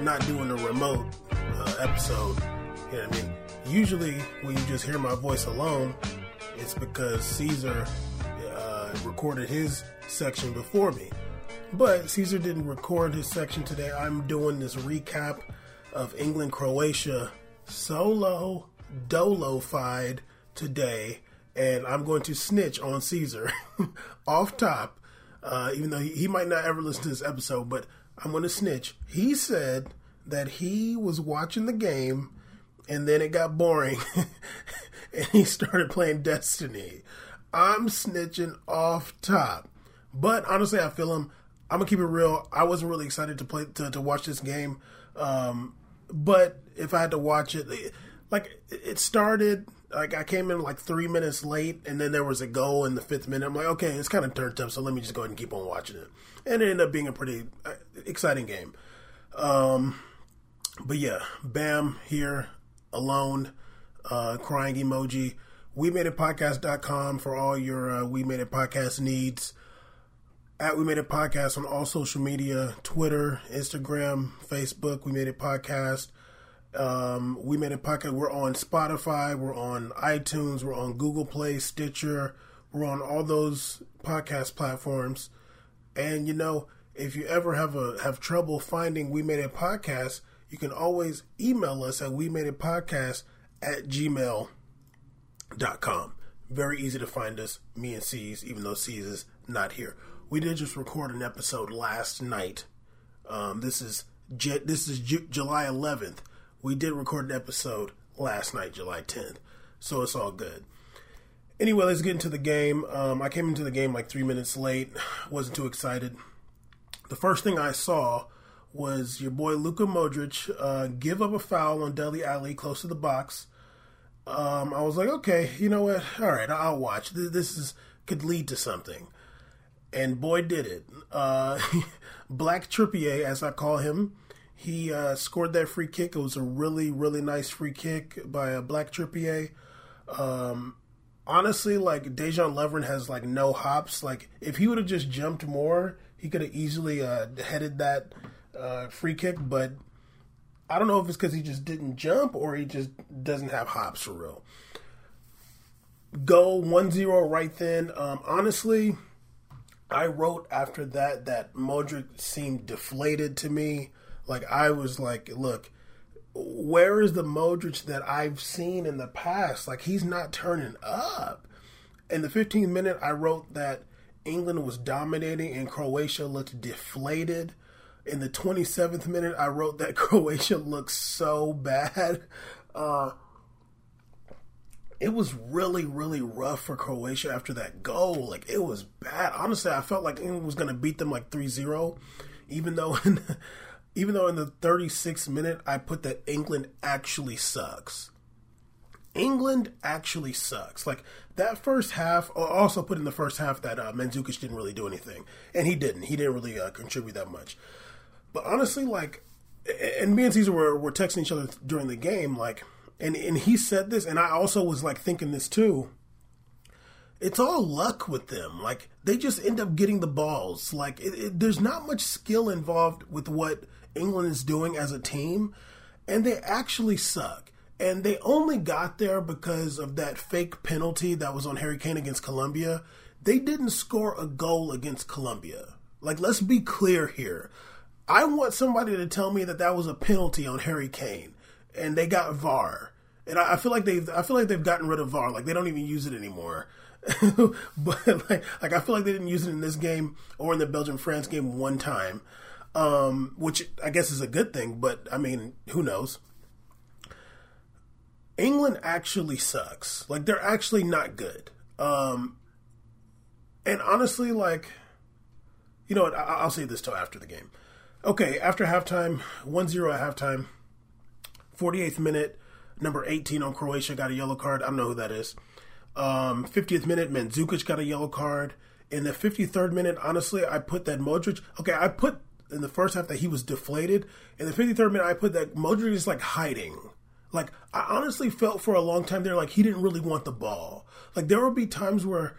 We're not doing a remote uh, episode. You know what I mean? Usually, when you just hear my voice alone, it's because Caesar uh, recorded his section before me. But Caesar didn't record his section today. I'm doing this recap of England Croatia solo dolo-fied today, and I'm going to snitch on Caesar off top. Uh, even though he, he might not ever listen to this episode, but I'm going to snitch. He said that he was watching the game and then it got boring and he started playing Destiny. I'm snitching off top. But honestly, I feel him. I'm gonna keep it real. I wasn't really excited to play to, to watch this game, um, but if I had to watch it, like it started, like I came in like three minutes late, and then there was a goal in the fifth minute. I'm like, okay, it's kind of turned up, so let me just go ahead and keep on watching it, and it ended up being a pretty uh, exciting game. Um, but yeah, Bam here alone, uh, crying emoji. We made it podcast.com for all your uh, We Made It podcast needs at We Made It Podcast on all social media Twitter, Instagram, Facebook. We Made It Podcast. Um, we Made a Podcast. We're on Spotify. We're on iTunes. We're on Google Play, Stitcher. We're on all those podcast platforms. And you know, if you ever have a have trouble finding We Made It Podcast, you can always email us at We Made It Podcast at gmail.com. Very easy to find us, me and C's, even though C's is not here we did just record an episode last night. Um, this is this is J- July 11th. We did record an episode last night, July 10th. So it's all good. Anyway, let's get into the game. Um, I came into the game like three minutes late. Wasn't too excited. The first thing I saw was your boy Luka Modric uh, give up a foul on Dele Alli close to the box. Um, I was like, okay, you know what? All right, I'll watch. This is could lead to something and boy did it. Uh, Black Trippier, as I call him, he uh, scored that free kick. It was a really, really nice free kick by a Black Trippier. Um, honestly, like Dejan Lovren has like no hops. Like if he would have just jumped more, he could have easily uh, headed that uh, free kick. But I don't know if it's because he just didn't jump or he just doesn't have hops for real. Go 1-0 right then. Um, honestly I wrote after that that Modric seemed deflated to me. Like I was like, look, where is the Modric that I've seen in the past? Like he's not turning up. In the 15th minute, I wrote that England was dominating and Croatia looked deflated. In the 27th minute, I wrote that Croatia looked so bad. Uh, it was really, really rough for Croatia after that goal. Like, it was bad. Honestly, I felt like England was going to beat them like 3 0, even though. Even though in the 36th minute I put that England actually sucks. England actually sucks. Like that first half, also put in the first half that uh, Mandzukic didn't really do anything, and he didn't. He didn't really uh, contribute that much. But honestly, like, and me and Caesar were, were texting each other during the game, like and and he said this, and I also was like thinking this too. It's all luck with them. Like they just end up getting the balls. Like it, it, there's not much skill involved with what England is doing as a team, and they actually suck. And they only got there because of that fake penalty that was on Harry Kane against Colombia. They didn't score a goal against Colombia. Like let's be clear here. I want somebody to tell me that that was a penalty on Harry Kane and they got VAR, and I, feel like they've I feel like they've gotten rid of VAR. Like they don't even use it anymore. but like, like I feel like they didn't use it in this game or in the Belgium France game one time, um, which I guess is a good thing. But I mean, who knows? England actually sucks. Like they're actually not good. Um, and honestly, like, you know what? I- will say this till after the game. Okay, after halftime, 1-0 at halftime 48th minute, number 18 on Croatia got a yellow card. I don't know who that is. Um, 50th minute, Mandzukic got a yellow card. In the 53rd minute, honestly, I put that Modric. Okay, I put in the first half that he was deflated. In the 53rd minute, I put that Modric is like hiding. Like I honestly felt for a long time there like he didn't really want the ball. Like there would be times where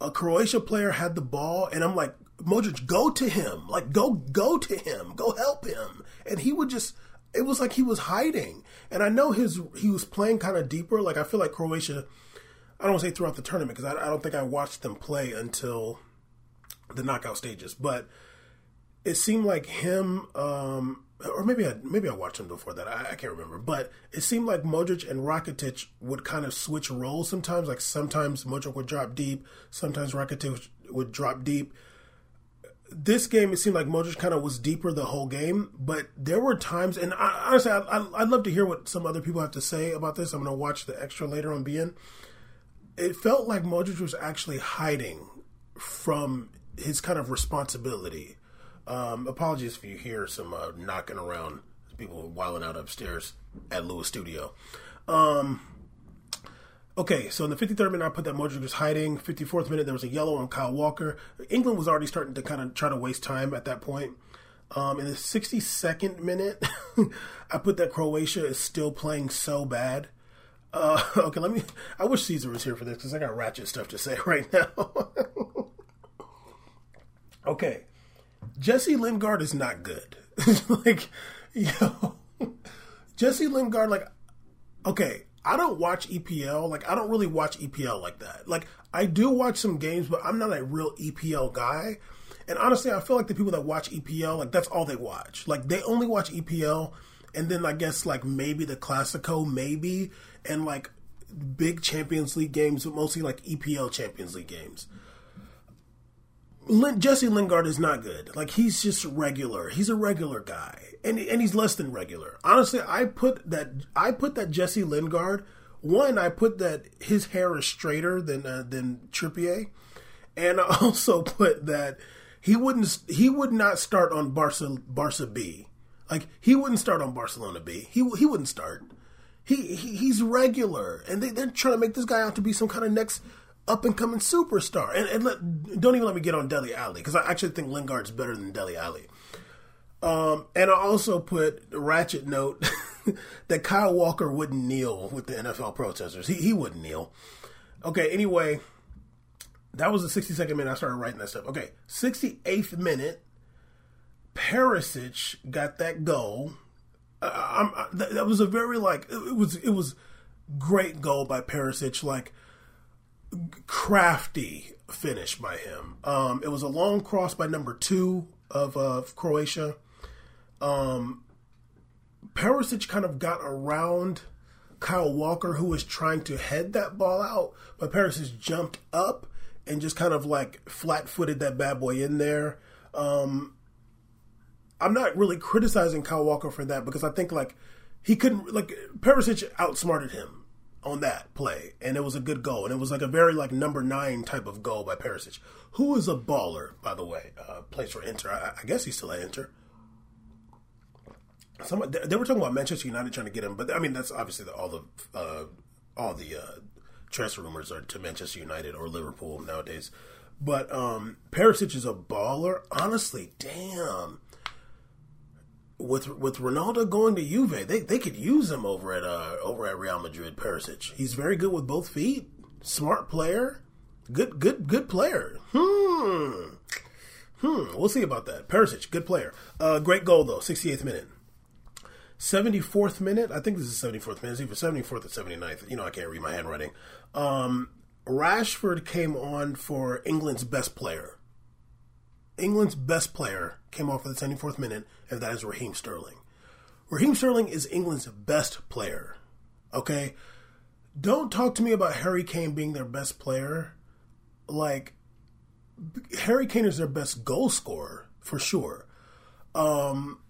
a Croatia player had the ball and I'm like Modric go to him. Like go go to him. Go help him. And he would just it was like he was hiding. And I know his he was playing kind of deeper. Like I feel like Croatia I don't say throughout the tournament because I, I don't think I watched them play until the knockout stages, but it seemed like him, um, or maybe I maybe I watched him before that. I, I, can't remember, but it seemed like Modric and Rakitic would kind of switch roles sometimes. Like sometimes Modric would drop deep, sometimes Rakitic would drop deep. This game, it seemed like Modric kind of was deeper the whole game, but there were times, and I, honestly, I, would love to hear what some other people have to say about this. I'm going to watch the extra later on beIN. It felt like Modric was actually hiding from his kind of responsibility. Um, apologies if you hear some uh, knocking around, people wiling out upstairs at Lewis Studio. Um, okay, so in the 53rd minute, I put that Modric was hiding. 54th minute, there was a yellow on Kyle Walker. England was already starting to kind of try to waste time at that point. Um, in the 62nd minute, I put that Croatia is still playing so bad. Uh, okay, let me. I wish Caesar was here for this because I got ratchet stuff to say right now. okay, Jesse Lingard is not good. like, yo, Jesse Lingard, like, okay, I don't watch EPL. Like, I don't really watch EPL like that. Like, I do watch some games, but I'm not a real EPL guy. And honestly, I feel like the people that watch EPL, like, that's all they watch. Like, they only watch EPL, and then I guess, like, maybe the Classico, maybe, and like big Champions League games, but mostly like EPL Champions League games. Jesse Lingard is not good. Like he's just regular. He's a regular guy, and and he's less than regular. Honestly, I put that I put that Jesse Lingard. One, I put that his hair is straighter than uh, than Trippier, and I also put that he wouldn't he would not start on Barca Barca B. Like he wouldn't start on Barcelona B. He he wouldn't start. He, he he's regular, and they, they're trying to make this guy out to be some kind of next up and coming superstar. And, and let, don't even let me get on Dele Alli because I actually think Lingard's better than Dele Alli. Um, and I also put ratchet note that Kyle Walker wouldn't kneel with the NFL protesters. He he wouldn't kneel. Okay. Anyway, that was the 62nd minute. I started writing that stuff. Okay, 68th minute. Perisic got that goal. Uh, I, that, that was a very like it was it was great goal by Perisic. Like crafty finish by him. Um, it was a long cross by number two of uh, Croatia. Um, Perisic kind of got around Kyle Walker, who was trying to head that ball out, but Perisic jumped up and just kind of like flat footed that bad boy in there. Um, I'm not really criticizing Kyle Walker for that because I think like he couldn't like Perisic outsmarted him on that play, and it was a good goal, and it was like a very like number nine type of goal by Perisic, who is a baller, by the way. Uh, plays for Inter. I, I guess he's still at Inter. They were talking about Manchester United trying to get him, but I mean that's obviously the, all the uh, all the uh, transfer rumors are to Manchester United or Liverpool nowadays. But um, Perisic is a baller. Honestly, damn with with Ronaldo going to Juve, they they could use him over at uh over at Real Madrid. Perisic, he's very good with both feet, smart player, good good good player. Hmm, hmm. We'll see about that. Perisic, good player. Uh, great goal though, 68th minute. 74th minute, I think this is 74th minute, it's either 74th or 79th. You know, I can't read my handwriting. Um, Rashford came on for England's best player. England's best player came off for the 74th minute, and that is Raheem Sterling. Raheem Sterling is England's best player. Okay? Don't talk to me about Harry Kane being their best player. Like, Harry Kane is their best goal scorer, for sure. Um,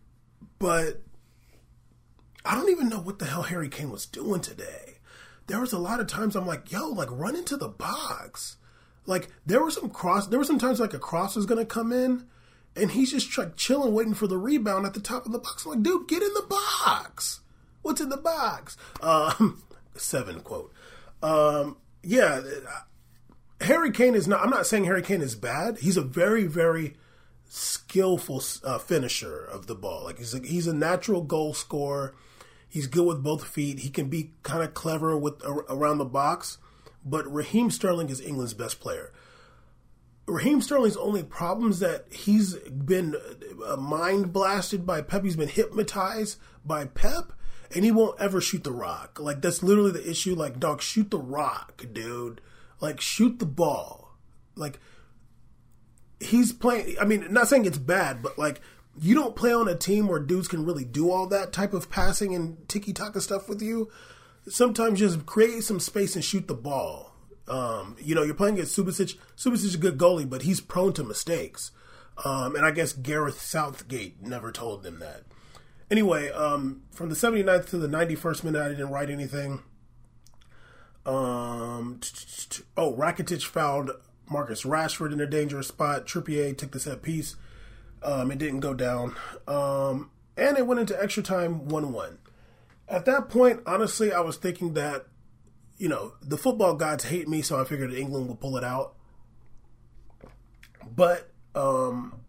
but I don't even know what the hell Harry Kane was doing today. There was a lot of times I'm like, yo, like run into the box. Like there were some cross. There were some times like a cross was gonna come in, and he's just like chilling, waiting for the rebound at the top of the box. I'm like, dude, get in the box. What's in the box? Um, seven quote. Um, yeah, Harry Kane is not. I'm not saying Harry Kane is bad. He's a very, very skillful uh, finisher of the ball. Like he's a, he's a natural goal scorer. He's good with both feet. He can be kind of clever with around the box. But Raheem Sterling is England's best player. Raheem Sterling's only problem is that he's been uh, mind blasted by Pep. He's been hypnotized by Pep, and he won't ever shoot the rock. Like that's literally the issue. Like, dog, shoot the rock, dude. Like, shoot the ball. Like, he's playing. I mean, not saying it's bad, but like, you don't play on a team where dudes can really do all that type of passing and tiki taka stuff with you. Sometimes just create some space and shoot the ball um, you know, you're playing against Subasic. Subasic is a good goalie, but he's prone to mistakes. Um, and I guess Gareth Southgate never told them that. Anyway, um, from the 79th to the 91st minute, I didn't write anything. Um, oh, Rakitic fouled Marcus Rashford in a dangerous spot. Trippier took the set piece. Um, it didn't go down. Um, and it went into extra time 1 1. At that point, honestly, I was thinking that you know, the football gods hate me, so I figured England would pull it out. But um,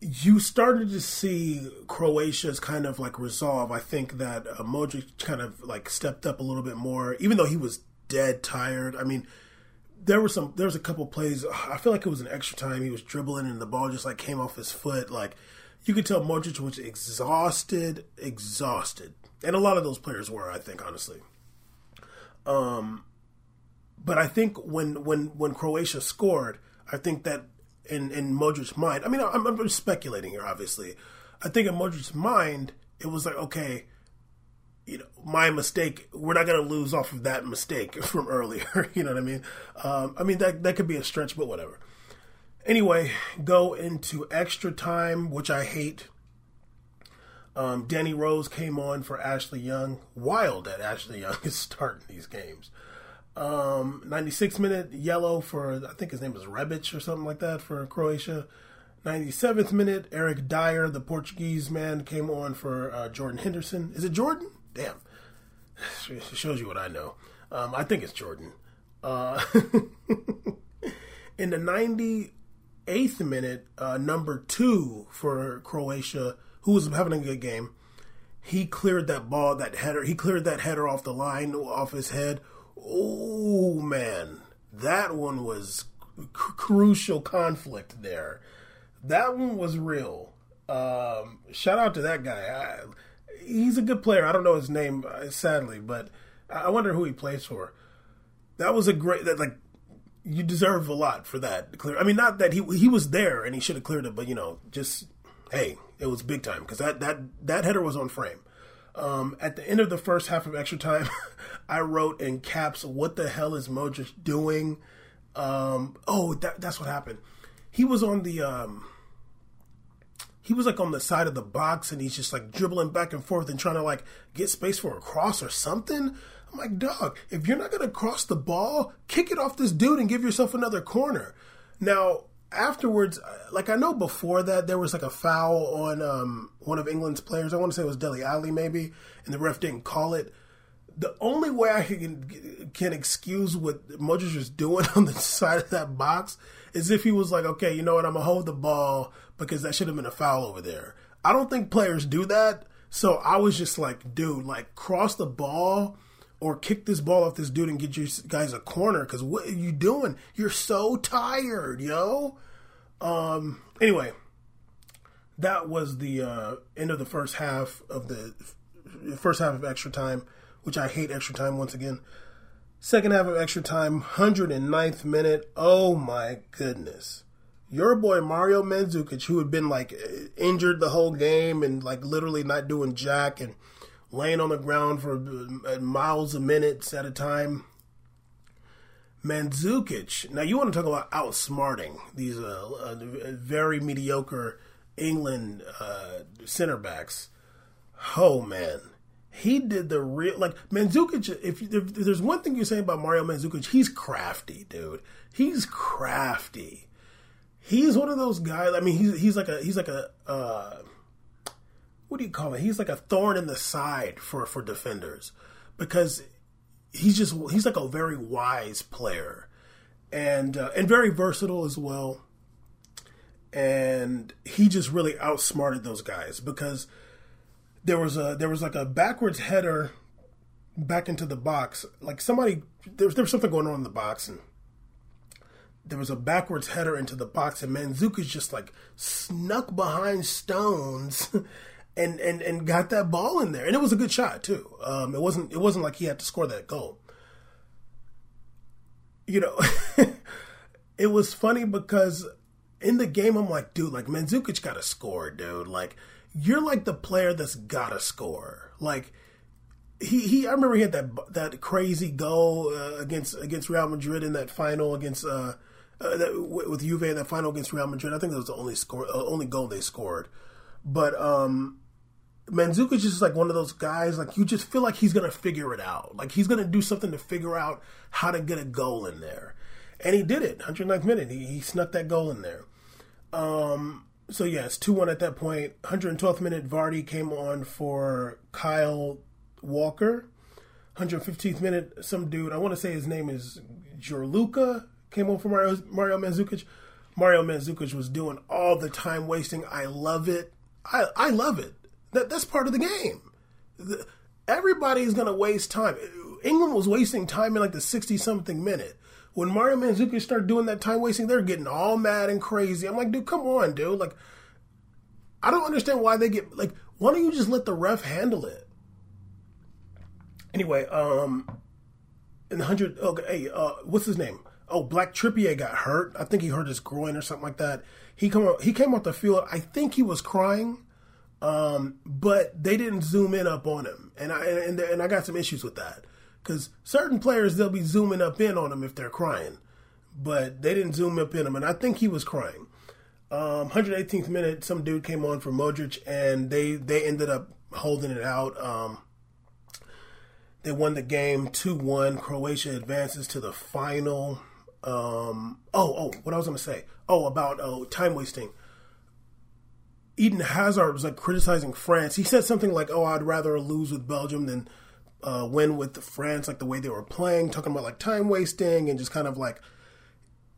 you started to see Croatia's kind of like resolve. I think that uh, Modric kind of like stepped up a little bit more, even though he was dead tired. I mean, there were some, there was a couple plays. I feel like it was an extra time. He was dribbling and the ball just like came off his foot. Like you could tell Modric was exhausted, exhausted, and a lot of those players were. I think honestly. Um, but I think when when when Croatia scored, I think that in in Modric's mind, I mean, I'm, I'm speculating here, obviously. I think in Modric's mind, it was like, okay, you know, my mistake. We're not going to lose off of that mistake from earlier. you know what I mean? Um, I mean that that could be a stretch, but whatever. Anyway, go into extra time, which I hate. Um, Danny Rose came on for Ashley Young. Wild that Ashley Young is starting these games. Um, 96 minute yellow for, I think his name was Rebic or something like that for Croatia. 97th minute, Eric Dier, the Portuguese man, came on for uh, Jordan Henderson. Is it Jordan? Damn. It shows you what I know. Um, I think it's Jordan. Uh, in the 98th minute, uh, number two for Croatia, who was having a good game. He cleared that ball, that header. He cleared that header off the line, off his head. Oh man, that one was c- crucial conflict there. That one was real. Um, shout out to that guy. I, he's a good player. I don't know his name, uh, sadly, but I wonder who he plays for. That was a great. That like you deserve a lot for that. Clear. I mean, not that he he was there and he should have cleared it, but you know, just hey, it was big time because that that that header was on frame. Um, at the end of the first half of extra time, I wrote in caps, "What the hell is Modric doing?" Um, oh, that, that's what happened. He was on the um, he was like on the side of the box and he's just like dribbling back and forth and trying to like get space for a cross or something. I'm like, dog, if you're not gonna cross the ball, kick it off this dude and give yourself another corner. Now, afterwards, uh, like I know before that there was like a foul on um, one of England's players. I want to say it was Dele Alli maybe, and the ref didn't call it. The only way I can can excuse what Modric was doing on the side of that box is if he was like, okay, you know what, I'm gonna hold the ball because that should have been a foul over there. I don't think players do that. So I was just like, dude, like cross the ball or kick this ball off this dude and get you guys a corner because what are you doing? You're so tired, yo. Um. Anyway, that was the uh, end of the first half of the first half of extra time, which I hate extra time once again. Second half of extra time, 109th minute. Oh my goodness. Your boy Mario Mandzukic, who had been like injured the whole game and like literally not doing jack and laying on the ground for uh, miles of minutes at a time. Mandzukic. Now you want to talk about outsmarting these uh, uh, very mediocre England uh, center backs. Oh man, he did the real like Mandzukic. If, if, there's one thing you're saying about Mario Mandzukic, he's crafty, dude. He's crafty. He's one of those guys. I mean, he's he's like a he's like a uh, what do you call it? He's like a thorn in the side for for defenders because he's just he's like a very wise player and uh, and very versatile as well. and he just really outsmarted those guys because there was a there was like a backwards header back into the box. Like somebody there was, there was something going on in the box and there was a backwards header into the box and Mandzukic just like snuck behind Stones and, and, and got that ball in there. And it was a good shot too. Um, it wasn't it wasn't like he had to score that goal. You know, it was funny because in the game I'm like, dude, like Mandzukic got to score, dude. Like you're like the player that's got to score. Like he, he I remember he had that that crazy goal uh, against against Real Madrid in that final against uh, uh, that, with Juve in that final against Real Madrid. I think that was the only score uh, only goal they scored. But um Mandzukic is just like one of those guys, like you just feel like he's gonna figure it out. Like he's gonna do something to figure out how to get a goal in there. And he did it, 109th minute. He, he snuck that goal in there. Um, so yes, 2 1 at that point. 112th minute, Vardy came on for Kyle Walker. 115th minute, some dude, I want to say his name is Corluka, came on for Mario, Mario Mandzukic. Mario Mandzukic was doing all the time wasting. I love it. I, I love it. That that's part of the game. The, everybody's gonna waste time. England was wasting time in like the sixty something minute. When Mario Mandzukic started doing that time wasting, they're getting all mad and crazy. I'm like, dude, come on, dude. Like, I don't understand why they get like. Why don't you just let the ref handle it? Anyway, um, in the hundred, okay, hey, uh, what's his name? Oh, Black Trippier got hurt. I think he hurt his groin or something like that. He come he came off the field. I think he was crying um, but they didn't zoom in up on him, and I and, and I got some issues with that because certain players they'll be zooming up in on him if they're crying, but they didn't zoom up in him, and I think he was crying. Um, 118th minute, some dude came on for Modric, and they they ended up holding it out. Um, they won the game two one. Croatia advances to the final. Um, oh oh, what I was to say. Oh about oh time wasting. Eden Hazard was like criticizing France. He said something like, "Oh, I'd rather lose with Belgium than uh, win with France." Like the way they were playing, talking about like time wasting and just kind of like,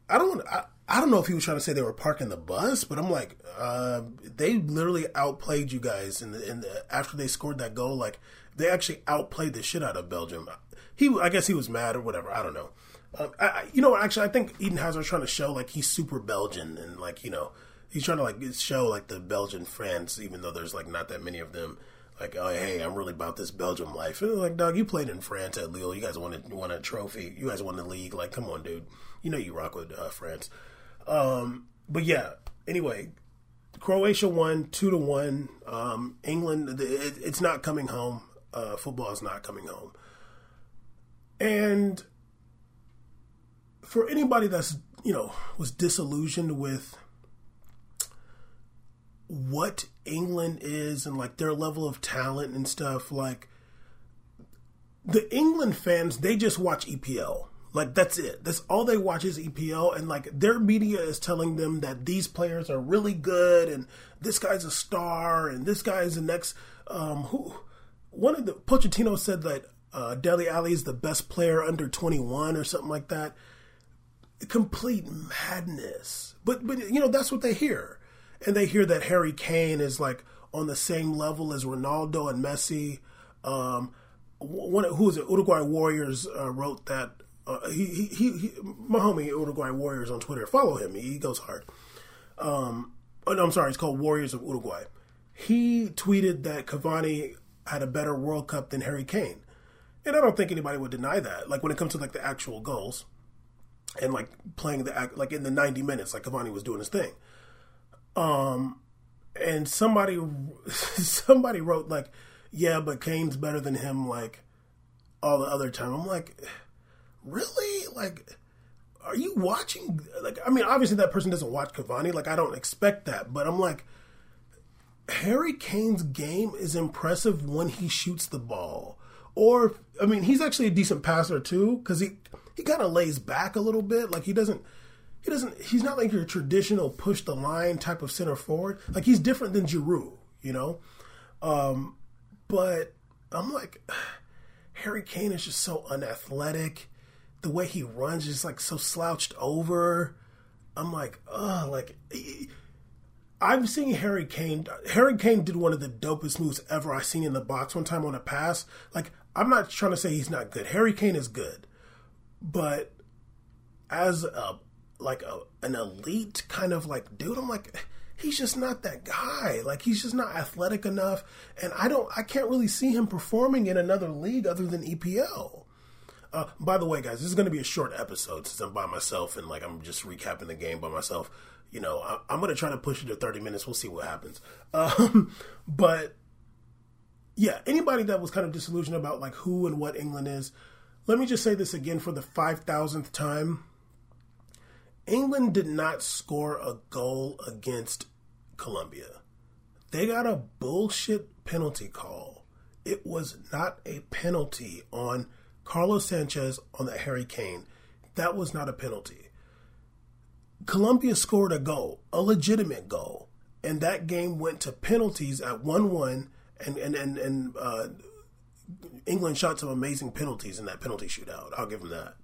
I don't, I, I don't know if he was trying to say they were parking the bus, but I'm like, uh, they literally outplayed you guys in the, in the after they scored that goal. Like they actually outplayed the shit out of Belgium. He, I guess he was mad or whatever. I don't know. Um, I, you know, actually, I think Eden Hazard's trying to show like he's super Belgian and like you know he's trying to like show like the Belgian fans, even though there's like not that many of them. Like, oh hey, I'm really about this Belgium life. And like, dog, you played in France at Lille. You guys won a, won a trophy. You guys won the league. Like, come on, dude. You know you rock with uh, France. Um, but yeah. Anyway, Croatia won two to one. Um, England, it, it's not coming home. Uh, football is not coming home. And for anybody that's you know was disillusioned with what England is and like their level of talent and stuff, like the England fans, they just watch EPL. Like that's it. That's all they watch is EPL, and like their media is telling them that these players are really good, and this guy's a star, and this guy's the next. Um, who one of the Pochettino said that uh, Dele Alli is the best player under twenty one or something like that. Complete madness. But but you know that's what they hear and they hear that Harry Kane is like on the same level as Ronaldo and Messi. Um, one who was it? Uruguay Warriors uh, wrote that. Uh, he, he, he, my homie Uruguay Warriors on Twitter. Follow him. He goes hard. Um, oh, no, I'm sorry. It's called Warriors of Uruguay. He tweeted that Cavani had a better World Cup than Harry Kane, and I don't think anybody would deny that. Like when it comes to like the actual goals and like playing the act, like in the 90 minutes, like Cavani was doing his thing. Um, and somebody somebody wrote like, yeah, but Kane's better than him like all the other time. I'm like, really? Like, are you watching? Like, I mean, obviously that person doesn't watch Cavani. Like, I don't expect that, but I'm like, Harry Kane's game is impressive when he shoots the ball. Or, I mean, he's actually a decent passer too, because he he kind of lays back a little bit. Like he doesn't he doesn't he's not like your traditional push the line type of center forward. Like he's different than Giroud, you know? Um, but I'm like Harry Kane is just so unathletic. The way he runs is like so slouched over. I'm like, oh, like I'm seeing Harry Kane. Harry Kane did one of the dopest moves ever I seen in the box one time on a pass. Like I'm not trying to say he's not good. Harry Kane is good, but as a like a, an elite kind of like dude, I'm like he's just not that guy. Like he's just not athletic enough, and I don't, I can't really see him performing in another league other than EPL. Uh, by the way, guys, this is going to be a short episode since I'm by myself and like I'm just recapping the game by myself. You know, I, am going to try to push it to 30 minutes. We'll see what happens. Um, but yeah, anybody that was kind of disillusioned about like who and what England is, let me just say this again for the 5,000th time. England did not score a goal against Colombia. They got a bullshit penalty call. It was not a penalty on Carlos Sanchez on the Harry Kane. That was not a penalty. Colombia scored a goal, a legitimate goal, and that game went to penalties at 1 1, and, and, and, and uh, England shot some amazing penalties in that penalty shootout. I'll give them that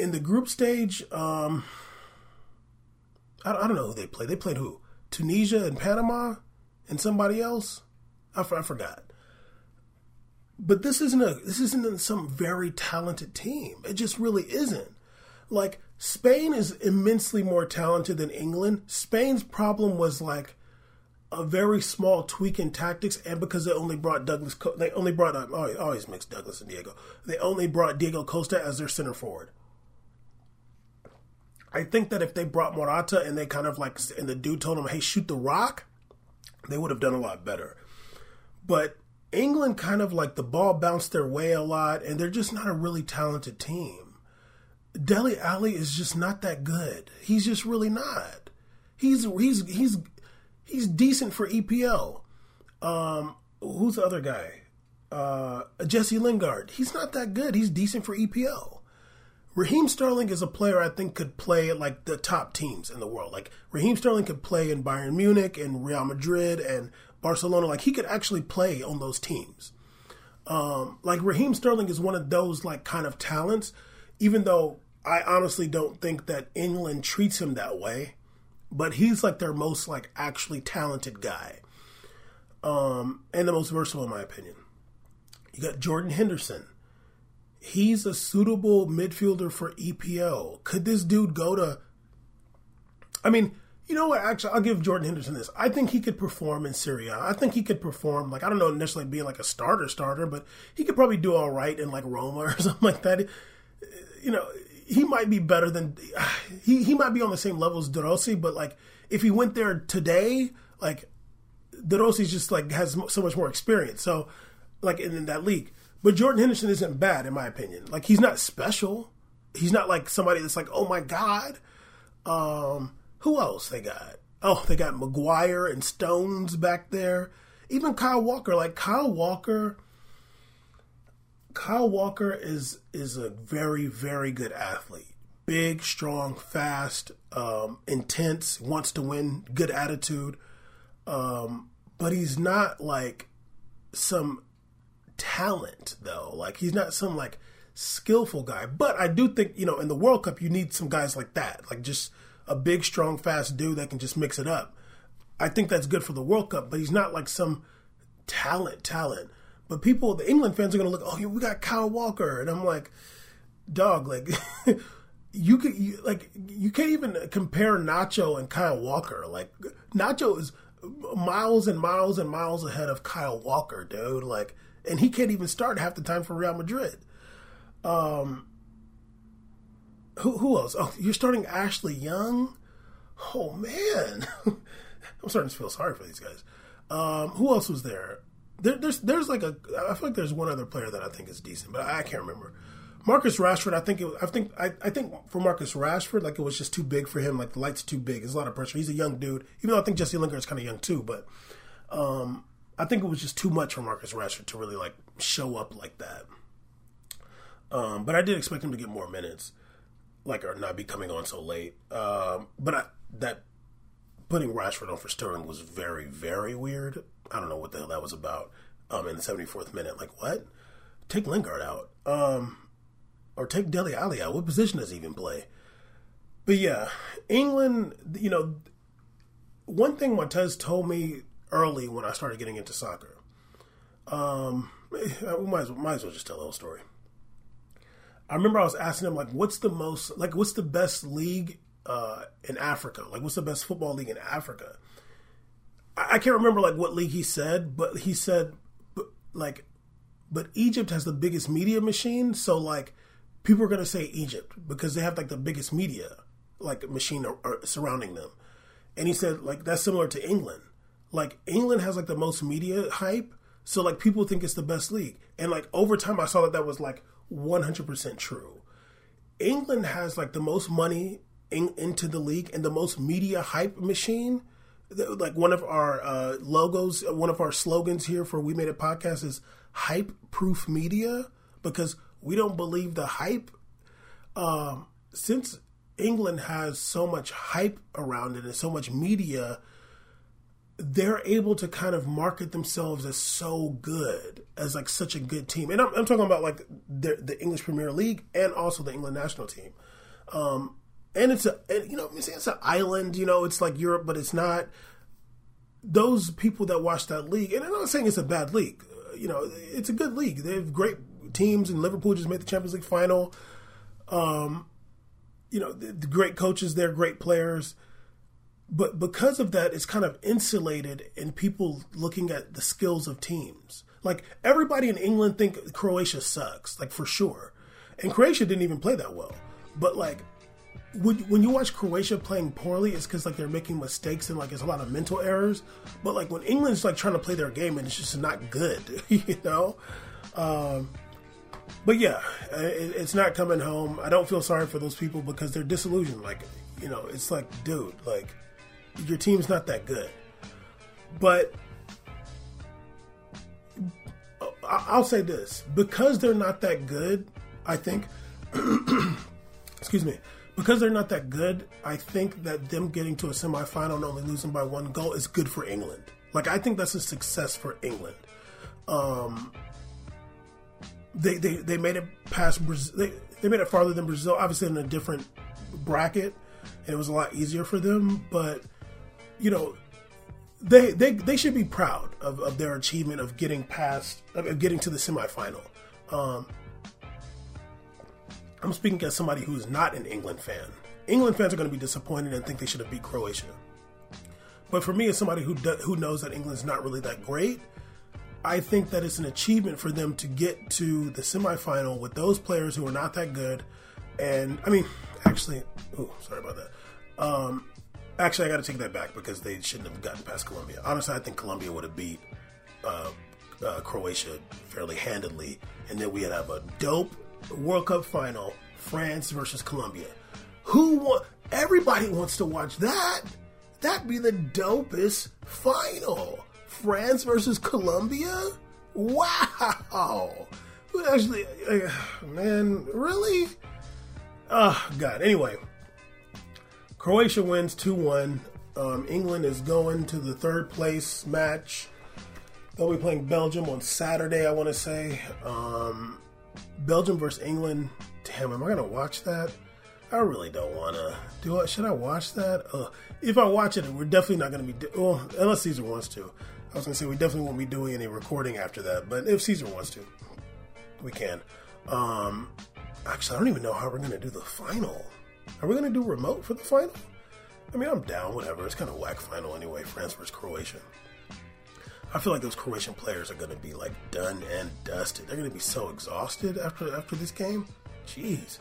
in the group stage, um, I, I, don't know who they played. They played who? Tunisia and Panama and somebody else. I, I forgot. But this isn't a this isn't some very talented team. It just really isn't. Like Spain is immensely more talented than England. Spain's problem was like a very small tweak in tactics, and because they only brought Douglas, they only brought um, oh, always mix Douglas and Diego. They only brought Diego Costa as their center forward. I think that if they brought Morata and they kind of like, and the dude told him, hey, shoot the rock, they would have done a lot better. But England kind of like the ball bounced their way a lot, and they're just not a really talented team. Dele Alli is just not that good. He's just really not. He's he's he's he's decent for EPL. Um, who's the other guy? Uh, Jesse Lingard. He's not that good. He's decent for EPL. Raheem Sterling is a player I think could play at like the top teams in the world. Like Raheem Sterling could play in Bayern Munich and Real Madrid and Barcelona. Like he could actually play on those teams. Um, like Raheem Sterling is one of those like kind of talents, even though I honestly don't think that England treats him that way. But he's like their most like actually talented guy. Um, and the most versatile in my opinion. You got Jordan Henderson he's a suitable midfielder for EPL. Could this dude go to? I mean, you know what? Actually, I'll give Jordan Henderson this. I think he could perform in Serie A. I think he could perform like I don't know necessarily being like a starter starter, but he could probably do all right in like Roma or something like that. You know, he might be better than he he might be on the same level as De Rossi, but like if he went there today, like De Rossi's just like has so much more experience. So like in, in that league. But Jordan Henderson isn't bad, in my opinion. Like he's not special. He's not like somebody that's like, oh my god. Um, who else they got? Oh, they got Maguire and Stones back there. Even Kyle Walker. Like Kyle Walker. Kyle Walker is is a very very good athlete. Big, strong, fast, um, intense, wants to win, good attitude. Um, but he's not like some talent though. Like he's not some like skillful guy. But I do think, you know, in the World Cup you need some guys like that. Like just a big, strong, fast dude that can just mix it up. I think that's good for the World Cup, but he's not like some talent talent. But people, the England fans are gonna look, oh, we got Kyle Walker, and I'm like, dog, like you could you, like you can't even compare Nacho and Kyle Walker. Like Nacho is miles and miles and miles ahead of Kyle Walker, dude. Like and he can't even start half the time for Real Madrid. Um, who who else? Oh, you're starting Ashley Young. Oh man, I'm starting to feel sorry for these guys. Um, who else was there? there? There's there's like a I feel like there's one other player that I think is decent, but I can't remember. Marcus Rashford, I think it, I think I, I think for Marcus Rashford, like it was just too big for him. Like the light's too big. It's a lot of pressure. He's a young dude, even though I think Jesse Lingard is kind of young too. But um, I think it was just too much for Marcus Rashford to really like show up like that. Um, but I did expect him to get more minutes, like or not be coming on so late. Um, but I, that putting Rashford on for Sterling was very very weird. I don't know what the hell that was about. Um, in the seventy fourth minute, like what? Take Lingard out, um, or take Dele Alli out. What position does he even play? But yeah, England, you know, one thing Montez told me early when I started getting into soccer. Um, we might as, well, might as well just tell the whole story. I remember I was asking him like, "What's the most like? What's the best league uh, in Africa? Like, what's the best football league in Africa?" I, I can't remember like what league he said, but he said, but, like, but Egypt has the biggest media machine, so like, people are gonna say Egypt because they have like the biggest media like machine surrounding them. And he said like that's similar to England. Like England has like the most media hype, so like people think it's the best league. And like over time I saw that that was like 100% true. England has like the most money in, into the league and the most media hype machine. Like one of our uh, logos, one of our slogans here for We Made It podcast is hype proof media because we don't believe the hype. Um, since England has so much hype around it and so much media, they're able to kind of market themselves as so good, as like such a good team. And I'm, I'm talking about like the, the, English Premier League and also the England national team. Um, and it's a, and, you know, it's an island, you know, it's like Europe, but it's not. Those people that watch that league, and I'm not saying it's a bad league, you know, it's a good league. They have great teams, and Liverpool just made the Champions League final. Um, you know, the, the great coaches there, great players. But because of that, it's kind of insulated in people looking at the skills of teams. Like everybody in England think Croatia sucks, like for sure. And Croatia didn't even play that well. But like when, you watch Croatia playing poorly, it's because like they're making mistakes and like there's a lot of mental errors. But like when England's like trying to play their game and it's just not good, you know. Um, but yeah, it, it's not coming home. I don't feel sorry for those people because they're disillusioned. Like, you know, it's like, dude, like, your team's not that good. But I'll say this because they're not that good, I think, excuse me, because they're not that good, I think that them getting to a semifinal and only losing by one goal is good for England. Like, I think that's a success for England. Um, they, they, they made it past Brazil. They, they made it farther than Brazil, obviously in a different bracket, and it was a lot easier for them. But you know, they they they should be proud of, of their achievement of getting past of getting to the semifinal. Um, I'm speaking as somebody who is not an England fan. England fans are going to be disappointed and think they should have beat Croatia. But for me, as somebody who do, who knows that England's not really that great, I think that it's an achievement for them to get to the semifinal with those players who are not that good. And I mean, actually, oh, sorry about that. Um, actually, I got to take that back because they shouldn't have gotten past Colombia. Honestly, I think Colombia would have beat uh, uh, Croatia fairly handedly, and then we'd have a dope World Cup final: France versus Colombia. Who? Everybody wants to watch that. That'd be the dopest final. France versus Colombia? Wow! Actually, uh, man, really? Oh, God. Anyway, Croatia wins 2 1. Um, England is going to the third place match. They'll be playing Belgium on Saturday, I want to say. Um, Belgium versus England. Damn, am I going to watch that? I really don't want to do it. Should I watch that? Uh, if I watch it, we're definitely not going to be. Do- well, unless Caesar wants to. I was gonna say we definitely won't be doing any recording after that, but if Caesar wants to, we can. Um, actually, I don't even know how we're gonna do the final. Are we gonna do remote for the final? I mean, I'm down. Whatever. It's kind of whack final anyway. France versus Croatia. I feel like those Croatian players are going to be like done and dusted. They're going to be so exhausted after after this game. Jeez,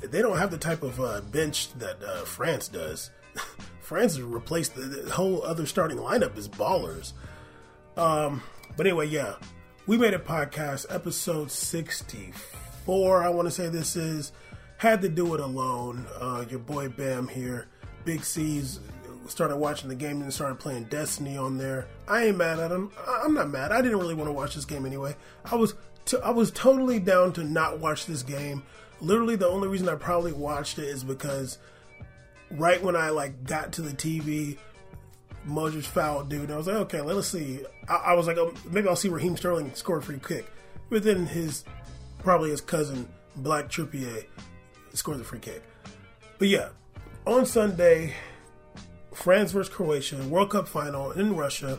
they don't have the type of uh, bench that uh, France does. France has replaced the, the, whole other starting lineup is ballers. Um, but anyway, yeah, we made a podcast, episode sixty-four. I want to say this is had to do it alone. Uh, your boy Bam here, Big C's started watching the game and started playing Destiny on there. I ain't mad at him. I'm not mad. I didn't really want to watch this game anyway. I was t- I was totally down to not watch this game. Literally, the only reason I probably watched it is because right when I like got to the TV, Moses fouled dude. I was like, okay, let's see. I, I was like, oh, maybe I'll see Raheem Sterling score a free kick. But then his probably his cousin Black Trippier scored the free kick. But yeah, on Sunday, France versus Croatia, World Cup final in Russia.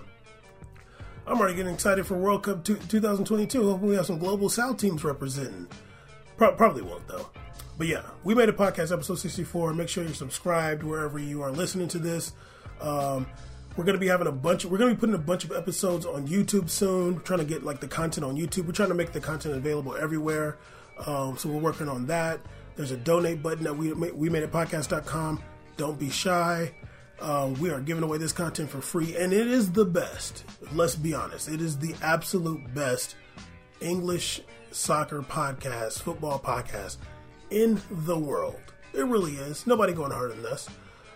I'm already getting excited for World Cup 2022. Hopefully, we have some global South teams representing. Pro- probably won't, though. But yeah, we made a podcast, episode 64. Make sure you're subscribed wherever you are listening to this. Um, we're going to be having a bunch. Of, we're going to be putting a bunch of episodes on YouTube soon. We're trying to get like the content on YouTube. We're trying to make the content available everywhere. Um, so we're working on that. There's a donate button at we we made it podcast.com. Don't be shy. Um, we are giving away this content for free, and it is the best. Let's be honest, it is the absolute best English soccer podcast, football podcast in the world. It really is. Nobody going harder than us.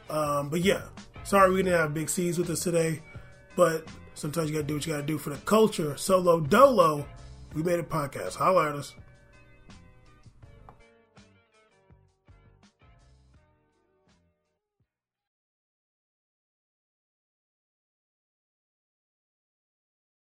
Um, but yeah, sorry we didn't have Big C's with us today, but sometimes you got to do what you got to do for the culture. Solo Dolo, we made a podcast. Holla at us.